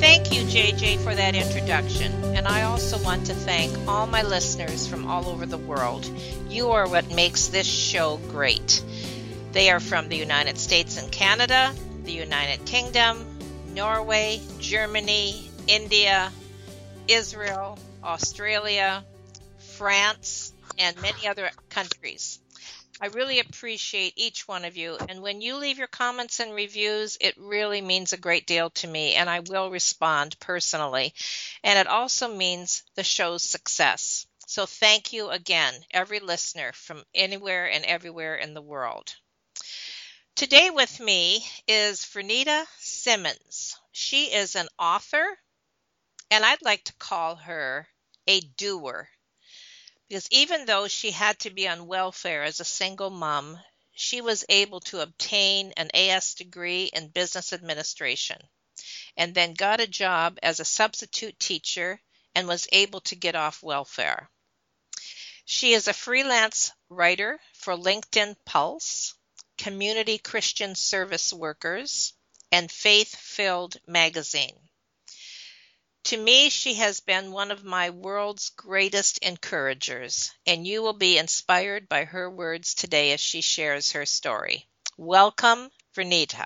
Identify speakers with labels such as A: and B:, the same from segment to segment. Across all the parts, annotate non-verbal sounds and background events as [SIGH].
A: Thank you, JJ, for that introduction. And I also want to thank all my listeners from all over the world. You are what makes this show great. They are from the United States and Canada, the United Kingdom, Norway, Germany, India, Israel, Australia, France, and many other countries. I really appreciate each one of you. And when you leave your comments and reviews, it really means a great deal to me, and I will respond personally. And it also means the show's success. So thank you again, every listener from anywhere and everywhere in the world. Today with me is Vernita Simmons. She is an author, and I'd like to call her a doer. Because even though she had to be on welfare as a single mom, she was able to obtain an AS degree in business administration and then got a job as a substitute teacher and was able to get off welfare. She is a freelance writer for LinkedIn Pulse, Community Christian Service Workers, and Faith Filled magazine. To me, she has been one of my world's greatest encouragers, and you will be inspired by her words today as she shares her story. Welcome, Vernita.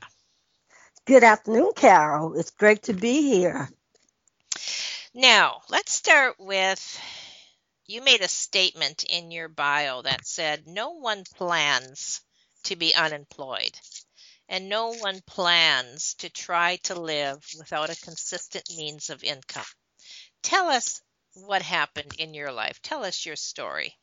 B: Good afternoon, Carol. It's great to be here.
A: Now, let's start with you made a statement in your bio that said, No one plans to be unemployed, and no one plans to try to live without a consistent means of income. Tell us what happened in your life. Tell us your story.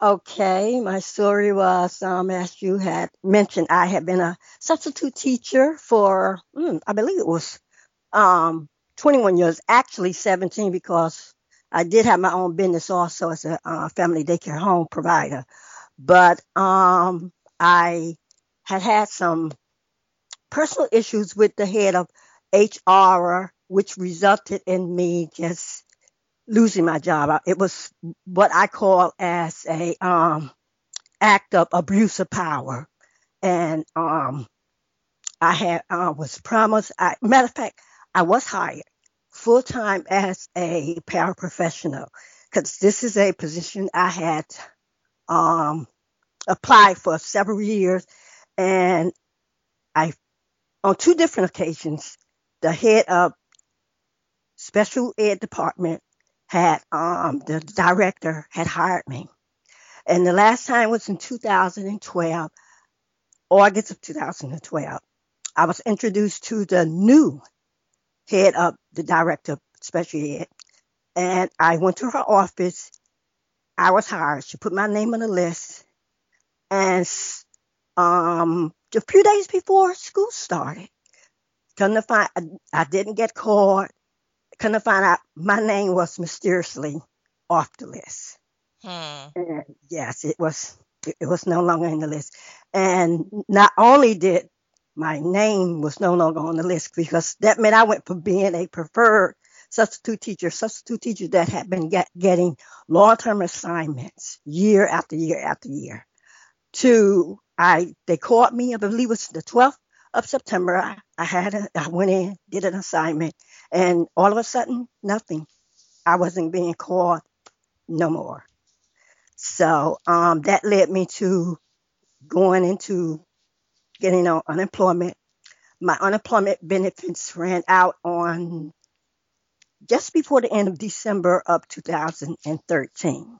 B: Okay, my story was, um, as you had mentioned, I had been a substitute teacher for, mm, I believe it was um, 21 years, actually 17, because I did have my own business also as a uh, family daycare home provider. But um, I had had some personal issues with the head of HR, which resulted in me just losing my job. It was what I call as a um, act of abuse of power, and um, I had uh, was promised. I, matter of fact, I was hired full time as a paraprofessional because this is a position I had um, applied for several years, and I, on two different occasions, the head of special ed department had um, the director had hired me, and the last time was in 2012, August of 2012. I was introduced to the new head of the director of special ed, and I went to her office. I was hired. She put my name on the list, and um, a few days before school started, come to find I, I didn't get called. Come to find out my name was mysteriously off the list. Hmm. And yes, it was. It was no longer in the list, and not only did my name was no longer on the list because that meant I went from being a preferred substitute teacher, substitute teacher that had been get, getting long-term assignments year after year after year, to I they called me. I believe it was the 12th of September. I, I had a, I went in, did an assignment, and all of a sudden, nothing. I wasn't being called no more. So um, that led me to going into getting on unemployment. My unemployment benefits ran out on just before the end of December of 2013.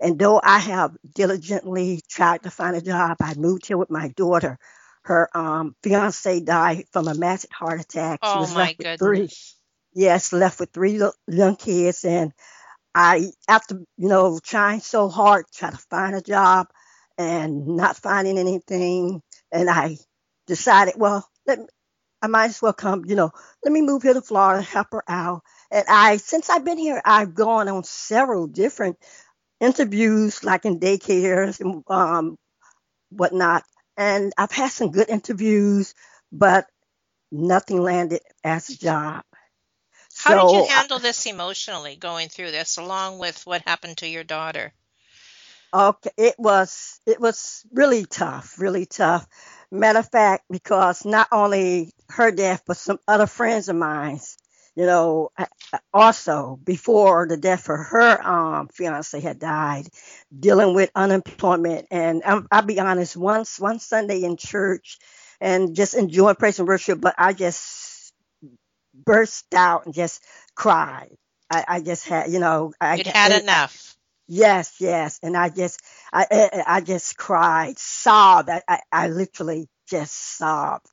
B: And though I have diligently tried to find a job, I moved here with my daughter. Her um, fiance died from a massive heart attack.
A: She
B: oh was
A: my
B: left
A: goodness.
B: With three, yes, left with three young kids. And I, after, you know, trying so hard to try to find a job and not finding anything, and I decided, well, let me, I might as well come, you know, let me move here to Florida, help her out. And I, since I've been here, I've gone on several different interviews, like in daycares and um, whatnot. And I've had some good interviews, but nothing landed as a job.
A: How
B: so,
A: did you handle this emotionally going through this, along with what happened to your daughter?
B: Okay, it was it was really tough, really tough. Matter of fact, because not only her death, but some other friends of mine, you know, also before the death of her um, fiance had died, dealing with unemployment. And i will be honest, once one Sunday in church, and just enjoying praise and worship, but I just burst out and just cried. I, I just had, you know, I
A: You'd had enough.
B: Yes, yes, and I just, I, I, I just cried, sobbed. I, I, I literally just sobbed.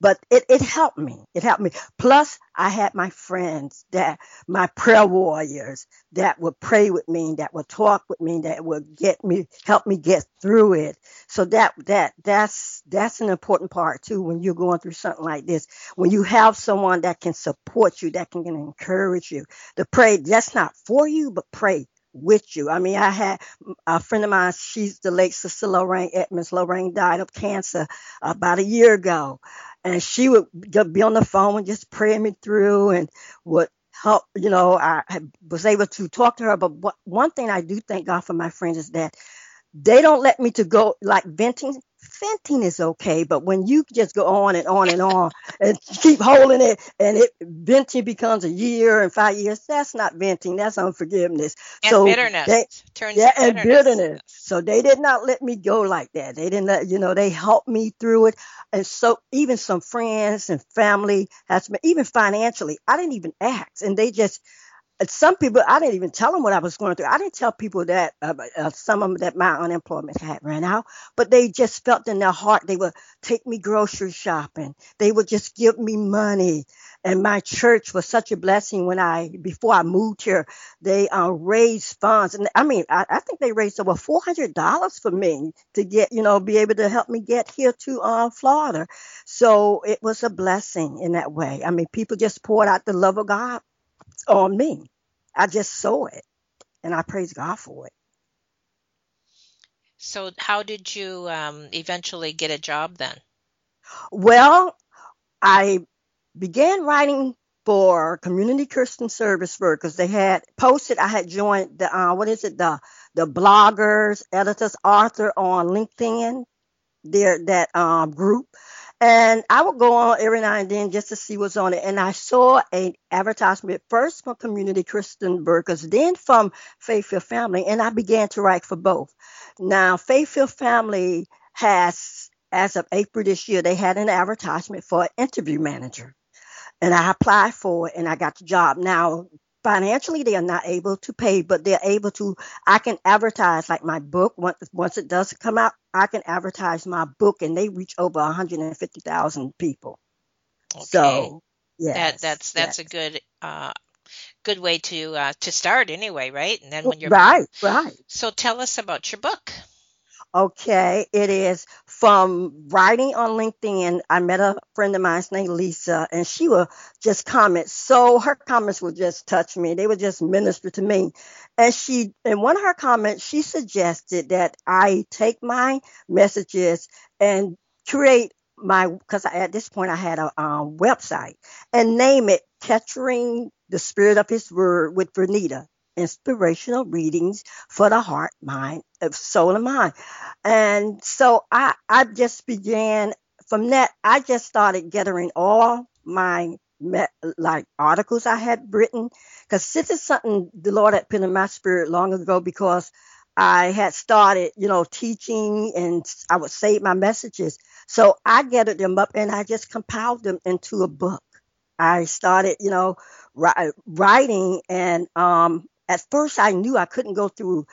B: But it, it helped me. It helped me. Plus, I had my friends that, my prayer warriors that would pray with me, that would talk with me, that would get me, help me get through it. So that, that, that's, that's an important part too when you're going through something like this. When you have someone that can support you, that can encourage you to pray, that's not for you, but pray with you. I mean, I had a friend of mine, she's the late Sister Lorraine Edmonds. Lorraine died of cancer about a year ago. And she would be on the phone and just pray me through and would help, you know, I was able to talk to her. But what, one thing I do thank God for my friends is that they don't let me to go like venting venting is okay, but when you just go on and on and on and keep holding it and it venting becomes a year and five years, that's not venting, that's unforgiveness.
A: And
B: so
A: bitterness
B: they,
A: turns
B: yeah, and
A: bitterness.
B: bitterness. So they did not let me go like that. They didn't let you know. They helped me through it, and so even some friends and family has been even financially. I didn't even ask, and they just some people I didn't even tell them what I was going through. I didn't tell people that uh, uh, some of them that my unemployment had ran out, but they just felt in their heart they would take me grocery shopping. They would just give me money. And my church was such a blessing when I before I moved here. They uh, raised funds, and I mean I, I think they raised over four hundred dollars for me to get you know be able to help me get here to uh, Florida. So it was a blessing in that way. I mean people just poured out the love of God on me. I just saw it and I praise God for it.
A: So, how did you um, eventually get a job then?
B: Well, I began writing for community Christian service work because they had posted. I had joined the uh, what is it the the bloggers, editors, author on LinkedIn, there that um, group, and I would go on every now and then just to see what's on it. And I saw an advertisement first from Community Christian Workers, then from Faith Filled Family, and I began to write for both. Now, Faith Filled Family has, as of April this year, they had an advertisement for an interview manager. And I applied for it and I got the job. Now, financially they are not able to pay but they're able to i can advertise like my book once once it does come out i can advertise my book and they reach over 150000 people
A: Okay.
B: so yeah
A: that that's that's a good uh, good way to uh, to start anyway, right? And then when you're
B: right right
A: So tell us about your book.
B: Okay, it is from writing on LinkedIn. I met a friend of mine named Lisa, and she would just comment. So her comments would just touch me. They would just minister to me. And she, in one of her comments, she suggested that I take my messages and create my, because at this point I had a website and name it Capturing the Spirit of His Word with Vernita inspirational readings for the heart, mind, soul, and mind. And so I, I just began from that. I just started gathering all my like articles I had written because this is something the Lord had put in my spirit long ago because I had started, you know, teaching and I would save my messages. So I gathered them up and I just compiled them into a book. I started, you know, writing. And um, at first, I knew I couldn't go through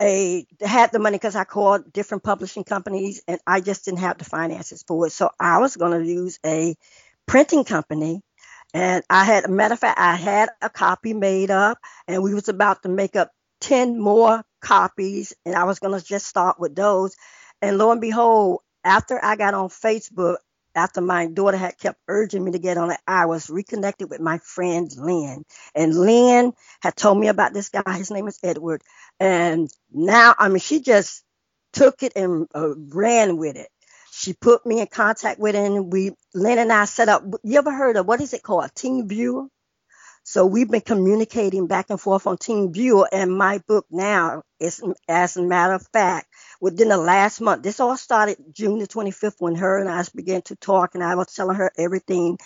B: a had the money because I called different publishing companies, and I just didn't have the finances for it. So I was going to use a printing company. And I had, a matter of fact, I had a copy made up, and we was about to make up 10 more copies, and I was going to just start with those. And lo and behold, after I got on Facebook, after my daughter had kept urging me to get on it, I was reconnected with my friend Lynn. And Lynn had told me about this guy. His name is Edward. And now, I mean, she just took it and uh, ran with it. She put me in contact with him. We, Lynn and I set up, you ever heard of what is it called? Team Viewer? So we've been communicating back and forth on Team Viewer, and my book now is, as a matter of fact, within the last month. This all started June the 25th when her and I began to talk, and I was telling her everything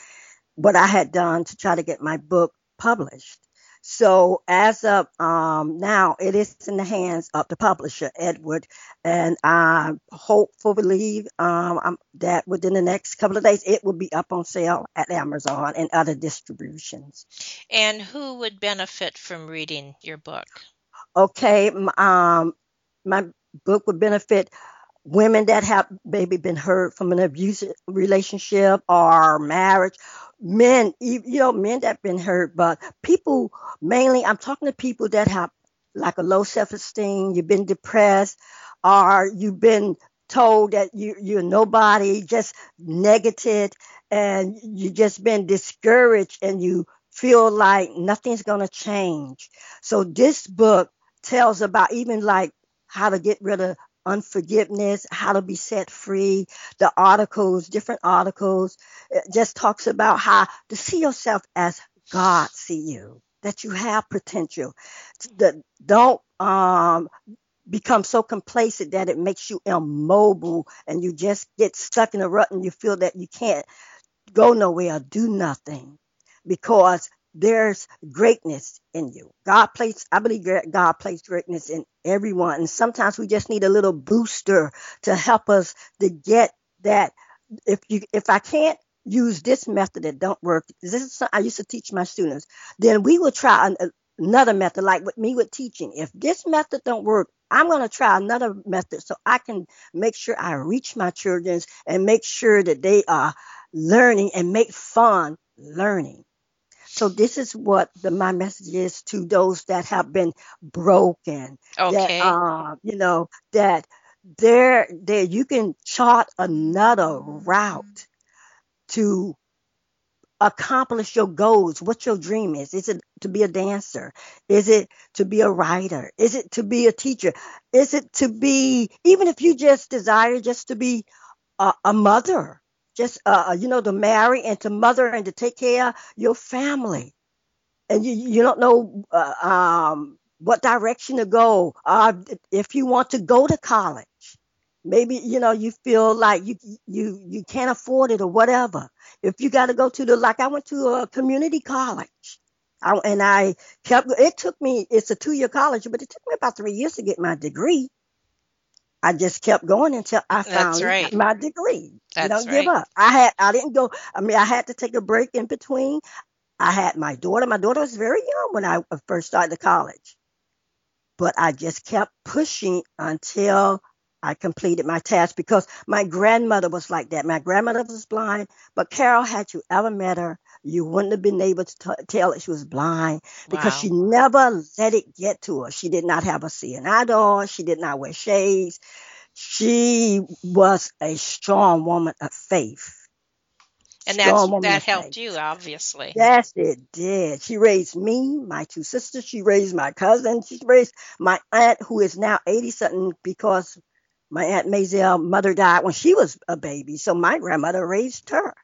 B: what I had done to try to get my book published. So as of um, now, it is in the hands of the publisher, Edward, and I hopefully um, that within the next couple of days, it will be up on sale at Amazon and other distributions.
A: And who would benefit from reading your book?
B: Okay, um, my book would benefit women that have maybe been hurt from an abusive relationship or marriage men, you know, men that have been hurt, but people mainly, I'm talking to people that have like a low self-esteem, you've been depressed, or you've been told that you, you're nobody, just negative, and you just been discouraged and you feel like nothing's going to change. So this book tells about even like how to get rid of unforgiveness, how to be set free, the articles, different articles. It just talks about how to see yourself as God see you, that you have potential. That don't um, become so complacent that it makes you immobile and you just get stuck in a rut and you feel that you can't go nowhere do nothing because there's greatness in you. God placed, I believe God placed greatness in everyone. And sometimes we just need a little booster to help us to get that. If you, if I can't use this method that don't work, this is something I used to teach my students, then we will try an, another method, like with me with teaching. If this method don't work, I'm going to try another method so I can make sure I reach my children and make sure that they are learning and make fun learning. So this is what the, my message is to those that have been broken.
A: Okay.
B: That, uh, you know, that there, there, you can chart another route to accomplish your goals, what your dream is. Is it to be a dancer? Is it to be a writer? Is it to be a teacher? Is it to be, even if you just desire just to be a, a mother, just uh, uh, you know to marry and to mother and to take care of your family. And you you don't know uh, um, what direction to go. Uh, if you want to go to college maybe you know you feel like you you you can't afford it or whatever. If you got to go to the like i went to a community college. I, and i kept it took me it's a two year college but it took me about three years to get my degree I just kept going until I found
A: right.
B: my degree.
A: That's
B: don't
A: right.
B: give up. I had I didn't go. I mean, I had to take a break in between. I had my daughter. My daughter was very young when I uh, first started college, but I just kept pushing until I completed my task because my grandmother was like that. My grandmother was blind, but Carol, had you ever met her, you wouldn't have been able to t- tell that she was blind because
A: Wow.
B: she never let it get to her. She did not have a seeing eye dog. She did not wear shades. She was a strong woman of faith.
A: And
B: Strong
A: that's that helped
B: faith.
A: you, obviously.
B: Yes, it did. She raised me, my two sisters. She raised my cousin. She raised my aunt, who is now 80 something because my aunt Maisel mother died when she was a baby. So my grandmother raised her.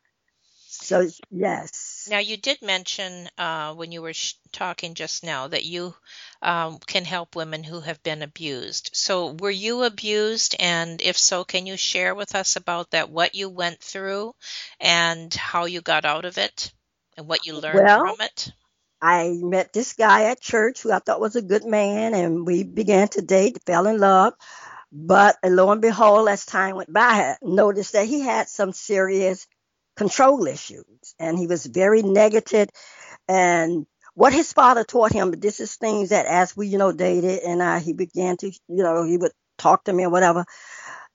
B: So yes.
A: Now, you did mention uh, when you were sh- talking just now that you um, can help women who have been abused. So, were you abused? And if so, can you share with us about that, what you went through and how you got out of it and what you learned
B: Well,
A: from it?
B: I met this guy at church who I thought was a good man, and we began to date, fell in love. But lo and behold, as time went by, I noticed that he had some serious control issues and he was very negative and what his father taught him, this is things that as we, you know, dated and I, he began to, you know, he would talk to me or whatever,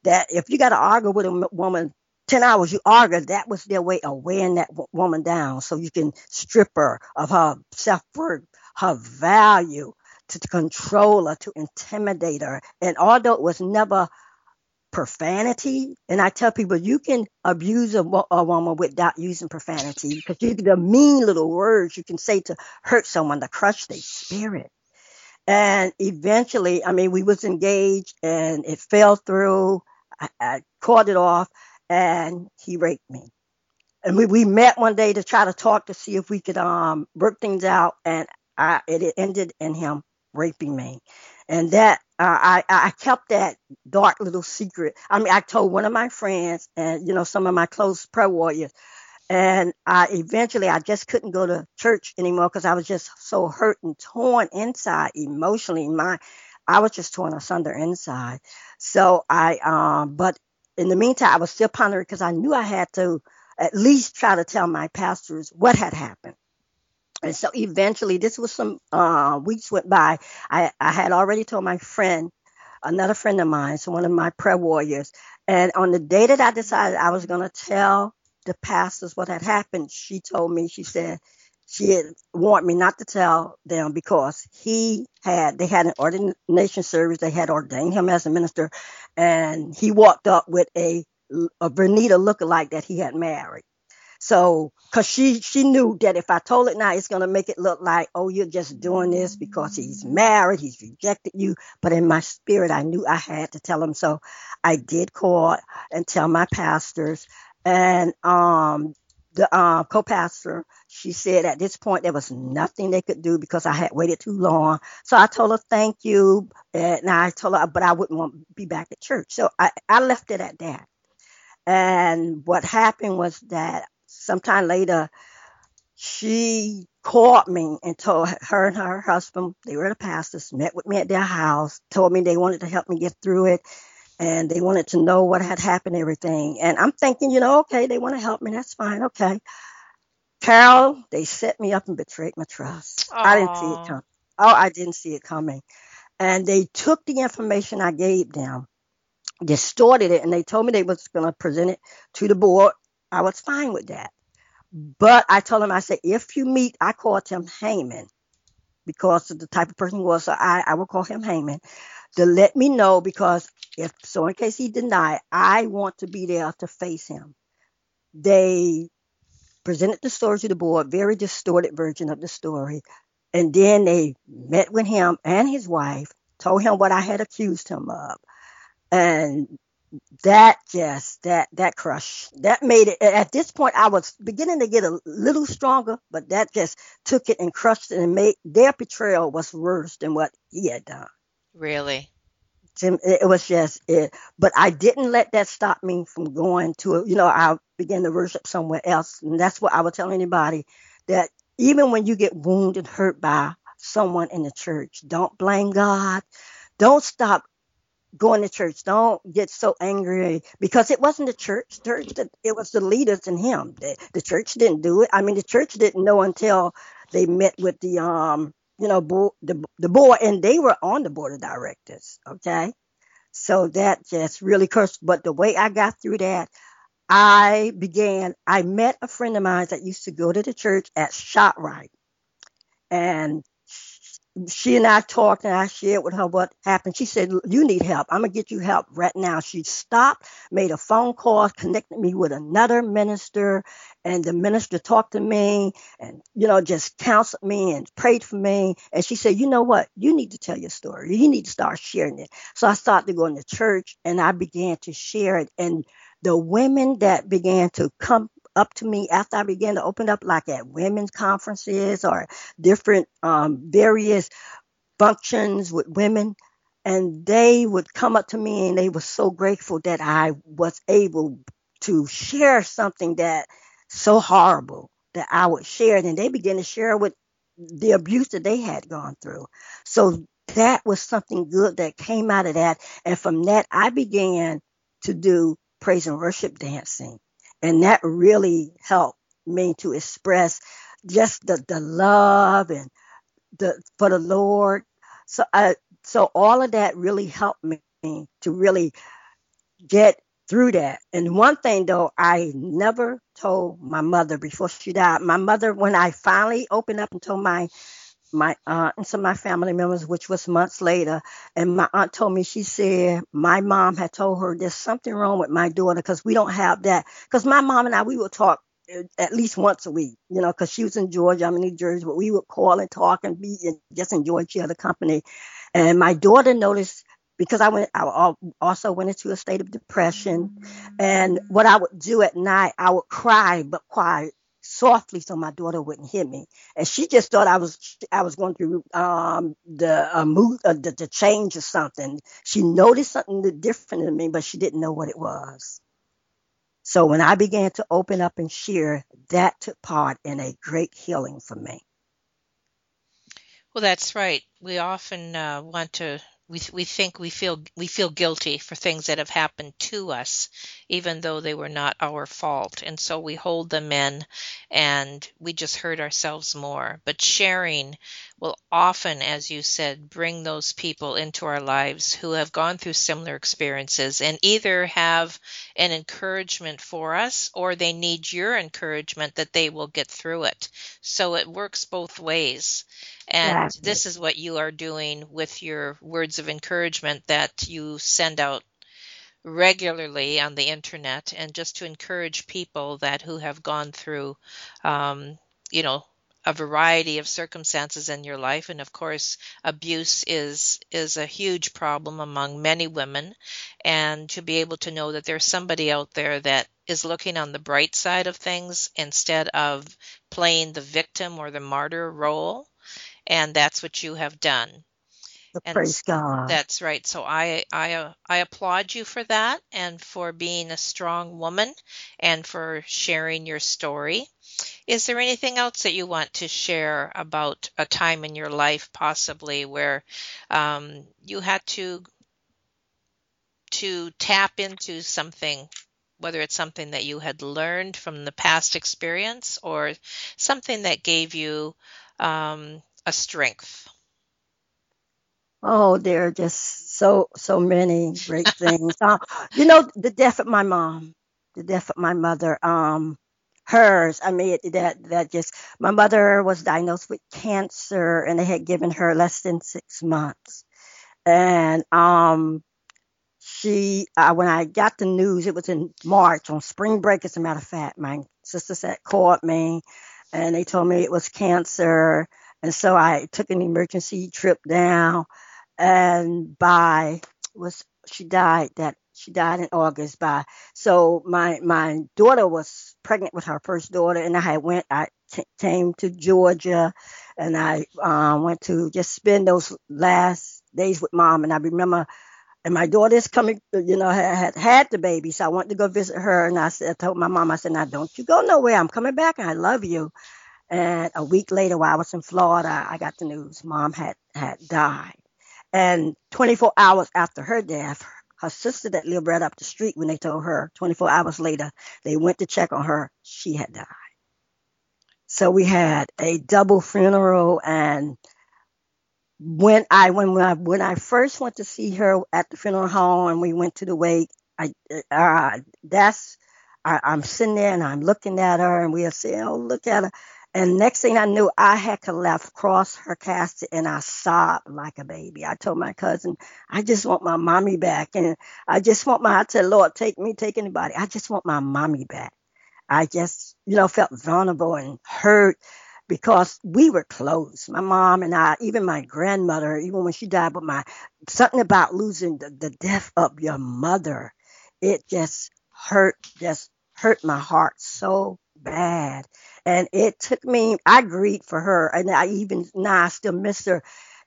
B: that if you got to argue with a woman 10 hours, you argue, that was their way of weighing that w- woman down so you can strip her of her self worth, her value, to control her, to intimidate her. And although it was never profanity. And I tell people you can abuse a, a woman without using profanity because you the mean little words you can say to hurt someone to crush their spirit. And eventually, I mean, we was engaged and it fell through. I, I caught it off and he raped me. And we, we met one day to try to talk to see if we could um work things out and I, it ended in him raping me. And that uh, I I kept that dark little secret. I mean, I told one of my friends and you know some of my close prayer warriors, and I eventually I just couldn't go to church anymore because I was just so hurt and torn inside emotionally. My I was just torn asunder inside. So I um, but in the meantime I was still pondering because I knew I had to at least try to tell my pastors what had happened. And so eventually, this was some uh, weeks went by. I, I had already told my friend, another friend of mine, so one of my prayer warriors. And on the day that I decided I was going to tell the pastors what had happened, she told me, she said, she had warned me not to tell them because he had, they had an ordination service. They had ordained him as a minister. And he walked up with a, a Vernita lookalike that he had married. So, cause she, she knew that if I told it now, it's to make it look like, oh, you're just doing this because he's married. He's rejected you. But in my spirit, I knew I had to tell him. So I did call and tell my pastors and, um, the uh, co-pastor, she said at this point there was nothing they could do because I had waited too long. So I told her thank you, and I told her, but I wouldn't want to be back at church. So I, I left it at that. And what happened was that sometime later, she called me and told her and her husband, they were the pastors, met with me at their house, told me they wanted to help me get through it and they wanted to know what had happened, everything. And I'm thinking, you know, okay, they want to help me. That's fine. Okay. Carol, they set me up and betrayed my trust. Aww. I didn't see it coming. Oh, I didn't see it coming. And they took the information I gave them, distorted it, and they told me they was going to present it to the board I was fine with that. But I told him, I said, if you meet, I called him Haman because of the type of person he was. So I, I will call him Haman to let me know because if so, in case he denied, I want to be there to face him. They presented the story to the board, very distorted version of the story. And then they met with him and his wife, told him what I had accused him of. And that just that that crush that made it at this point i was beginning to get a little stronger but that just took it and crushed it and made their betrayal was worse than what he had done.
A: Really?
B: It was just it but i didn't let that stop me from going to you know i began to worship somewhere else and that's what i would tell anybody that even when you get wounded hurt by someone in the church don't blame god. Don't stop going to church. Don't get so angry because it wasn't the church. Church, it was the leaders and him. The, the church didn't do it. I mean, the church didn't know until they met with the um, you know, bo- the the board, and they were on the board of directors. Okay, so that just really cursed. But the way I got through that, I began. I met a friend of mine that used to go to the church at ShopRite, and she and I talked and I shared with her what happened. She said, You need help. I'm going to get you help right now. She stopped, made a phone call, connected me with another minister, and the minister talked to me and, you know, just counseled me and prayed for me. And she said, You know what? You need to tell your story. You need to start sharing it. So I started going to church and I began to share it. And the women that began to come up to me after I began to open up, like at women's conferences or different um, various functions with women. And they would come up to me and they were so grateful that I was able to share something that so horrible that I would share. And they began to share with the abuse that they had gone through. So that was something good that came out of that. And from that, I began to do praise and worship dancing And that really helped me to express just the, the love and the for the Lord. So I so all of that really helped me to really get through that. And one thing though, I never told my mother before she died. My mother, when I finally opened up and told my my aunt and some of my family members, which was months later. And my aunt told me, she said, my mom had told her there's something wrong with my daughter because we don't have that. Because my mom and I, we would talk uh, at least once a week, you know, because she was in Georgia, I'm in New Jersey, but we would call and talk and be and just enjoy each other company. And my daughter noticed because I went, I also went into a state of depression. And what I would do at night, I would cry, but quiet softly so my daughter wouldn't hear me. And she just thought I was I was going through um, the uh, mood uh, the, the change or something. She noticed something different in me, but she didn't know what it was. So when I began to open up and share, that took part in a great healing for me.
A: Well, that's right. We often uh, want to we we think we feel we feel guilty for things that have happened to us even though they were not our fault. And so we hold them in and we just hurt ourselves more. But sharing will often as you said bring those people into our lives who have gone through similar experiences and either have an encouragement for us or they need your encouragement that they will get through it so it works both ways and exactly. this is what you are doing with your words of encouragement that you send out regularly on the internet and just to encourage people that who have gone through um, you know a variety of circumstances in your life and of course abuse is is a huge problem among many women and to be able to know that there's somebody out there that is looking on the bright side of things instead of playing the victim or the martyr role and that's what you have done.
B: And Praise God.
A: That's right. So I I I applaud you for that and for being a strong woman and for sharing your story. Is there anything else that you want to share about a time in your life, possibly where um, you had to to tap into something, whether it's something that you had learned from the past experience or something that gave you um, a strength?
B: Oh, there are just so so many great things. uh, you know, the death of my mom, the death of my mother. Um, hers. I mean, that that just my mother was diagnosed with cancer, and they had given her less than six months. And um, she, uh, when I got the news, it was in March on spring break. As a matter of fact, my sister had called me, and they told me it was cancer and so I took an emergency trip down and by was she died that she died in August by so my my daughter was pregnant with her first daughter and I had went I t- came to Georgia and I um, went to just spend those last days with mom and I remember and my daughter's coming, you know, had had the baby, so I wanted to go visit her. And I said, I told my mom, I said, "Now don't you go nowhere. I'm coming back, and I love you." And a week later, while I was in Florida, I got the news mom had had died. And 24 hours after her death, her sister that lived right up the street, when they told her 24 hours later, they went to check on her, she had died. So we had a double funeral and when I when I when I first went to see her at the funeral home and we went to the wake, I uh, that's I, am sitting there and I'm looking at her and we are saying, "Oh, look at her," And next thing I knew, I had to left across her casket and I sobbed like a baby. I told my cousin, I just want my mommy back. And I just want my, I said, Lord, take me, take anybody. I just want my mommy back. I just, you know, felt vulnerable and hurt because we were close. My mom and I, even my grandmother, even when she died, but my, something about losing the, the death of your mother, it just hurt, just hurt my heart so bad. And it took me, I grieved for her. And I even now I still miss her.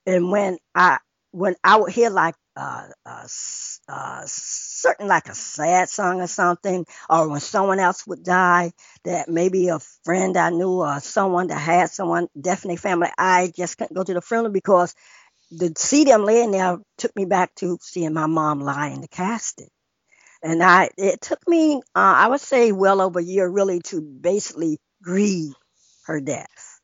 B: And when I, when I would hear like uh, uh, uh, certain like a sad song or something, or when someone else would die, that maybe a friend I knew or someone that had someone, definitely family, I just couldn't go to the funeral because the see them laying there took me back to seeing my mom lie in the casket. And I, it took me, uh, I would say, well over a year really to basically grieve her death.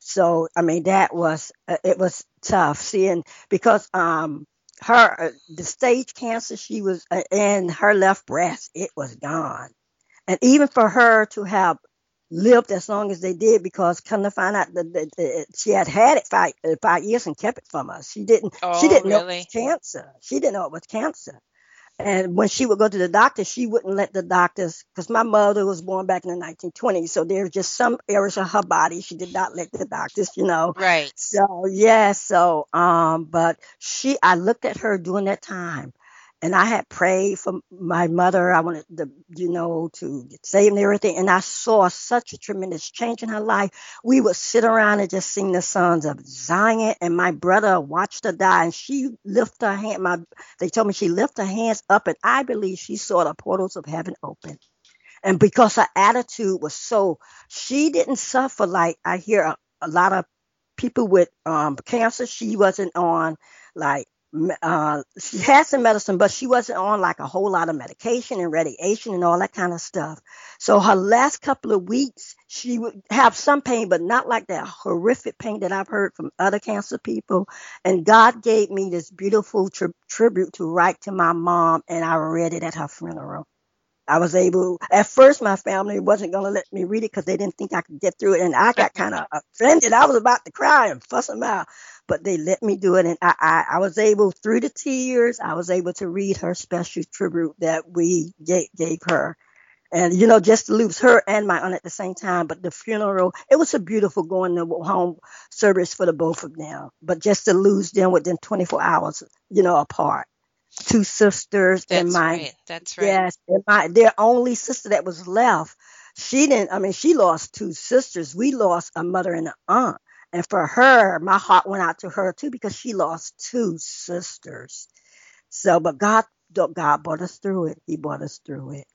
B: So, I mean, that was, uh, it was tough seeing because, um, her, uh, the stage cancer she was uh, in her left breast, it was gone. And even for her to have lived as long as they did because come to find out that, that, that she had had it five, uh, five years and kept it from us. She didn't,
A: Oh,
B: she didn't know it was cancer. She didn't know it was cancer. And when she would go to the doctor, she wouldn't let the doctors, because my mother was born back in the 1920s. So there's just some areas of her body she did not let the doctors, you know.
A: Right.
B: So yeah, so um, but she, I looked at her during that time, and I had prayed for my mother. I wanted the, you know, to get saved and everything, and I saw such a tremendous change in her life. We would sit around and just sing the songs of Zion, and my brother watched her die, and she lifted her hand. My, they told me she lifted her hands up, and I believe she saw the portals of heaven open. And because her attitude was so, she didn't suffer like I hear a, a lot of people with um, cancer. She wasn't on like uh, she had some medicine, but she wasn't on like a whole lot of medication and radiation and all that kind of stuff. So her last couple of weeks, she would have some pain, but not like that horrific pain that I've heard from other cancer people. And God gave me this beautiful tri- tribute to write to my mom, and I read it at her funeral. I was able, at first, my family wasn't going to let me read it because they didn't think I could get through it. And I got [LAUGHS] kind of offended. I was about to cry and fuss them out, but they let me do it. And I, I, I was able, through the tears, I was able to read her special tribute that we gave, gave her. And, you know, just to lose her and my aunt at the same time. But the funeral, it was a beautiful going to home service for the both of them. But just to lose them within 24 hours, you know, apart. Two sisters
A: That's
B: and my
A: right. That's right.
B: Yes, and my their only sister that was left. She didn't. I mean, she lost two sisters. We lost a mother and an aunt. And for her, my heart went out to her too because she lost two sisters. So, but God, God brought us through it. He brought us through it.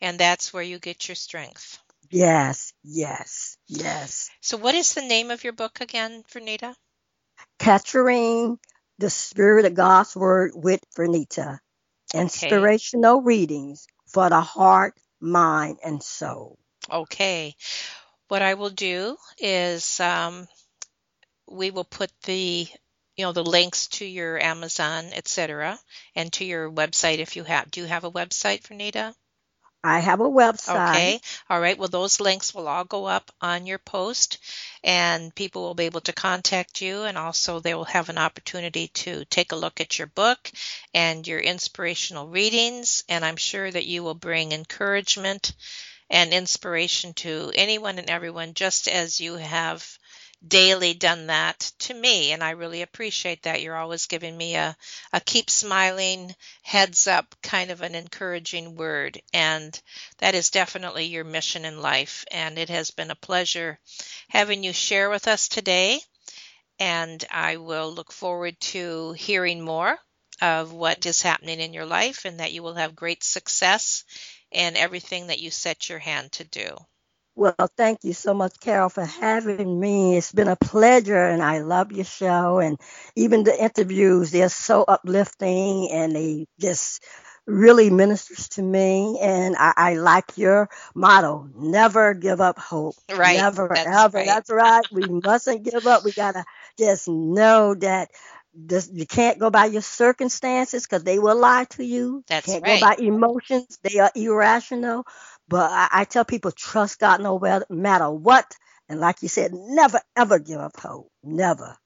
A: And that's where you get your strength.
B: Yes, yes, yes.
A: So, what is the name of your book again, Vernita?
B: Capturing the spirit of God's word with Vernita. Inspirational readings for the heart, mind, and soul.
A: Okay. What I will do is um, we will put the you know the links to your Amazon, etc., and to your website if you have. Do you have a website, Vernita?
B: I have a website.
A: Okay. All right. Well, those links will all go up on your post, and people will be able to contact you, and also they will have an opportunity to take a look at your book and your inspirational readings. And I'm sure that you will bring encouragement and inspiration to anyone and everyone, just as you have daily done that to me. And I really appreciate that. You're always giving me a, a keep smiling, heads up kind of an encouraging word. And that is definitely your mission in life. And it has been a pleasure having you share with us today. And I will look forward to hearing more of what is happening in your life and that you will have great success in everything that you set your hand to do.
B: Well, thank you so much, Carol, for having me. It's been a pleasure, and I love your show. And even the interviews, they're so uplifting and they just really ministers to me. And I, I like your motto never give up hope.
A: Right.
B: Never,
A: That's
B: ever.
A: right.
B: That's right. We mustn't give up. We got to just know that. This, you can't go by your circumstances because they will lie to you.
A: That's
B: can't
A: right.
B: go by emotions. They are irrational. But I, I tell people, trust God no matter what. And like you said, never, ever give up hope. Never.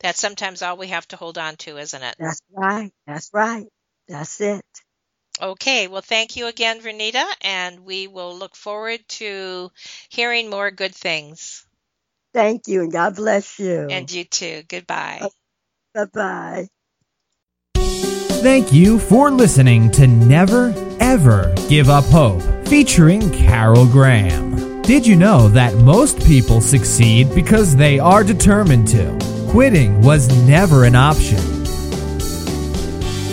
A: That's sometimes all we have to hold on to, isn't it?
B: That's right. That's right. That's it.
A: Okay, well, thank you again, Vernita, and we will look forward to hearing more good things.
B: Thank you. And God bless you.
A: And you too. Goodbye.
B: bye bye.
C: Thank you for listening to Never Ever Give Up Hope, featuring Carol Graham. Did you know that most people succeed because they are determined to? Quitting was never an option.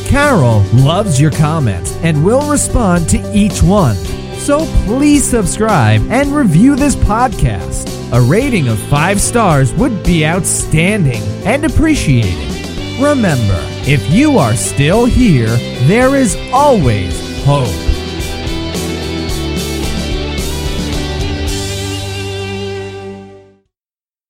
C: Carol loves your comments and will respond to each one. So please subscribe and review this podcast. A rating of five stars would be outstanding and appreciated. Remember, if you are still here, there is always hope.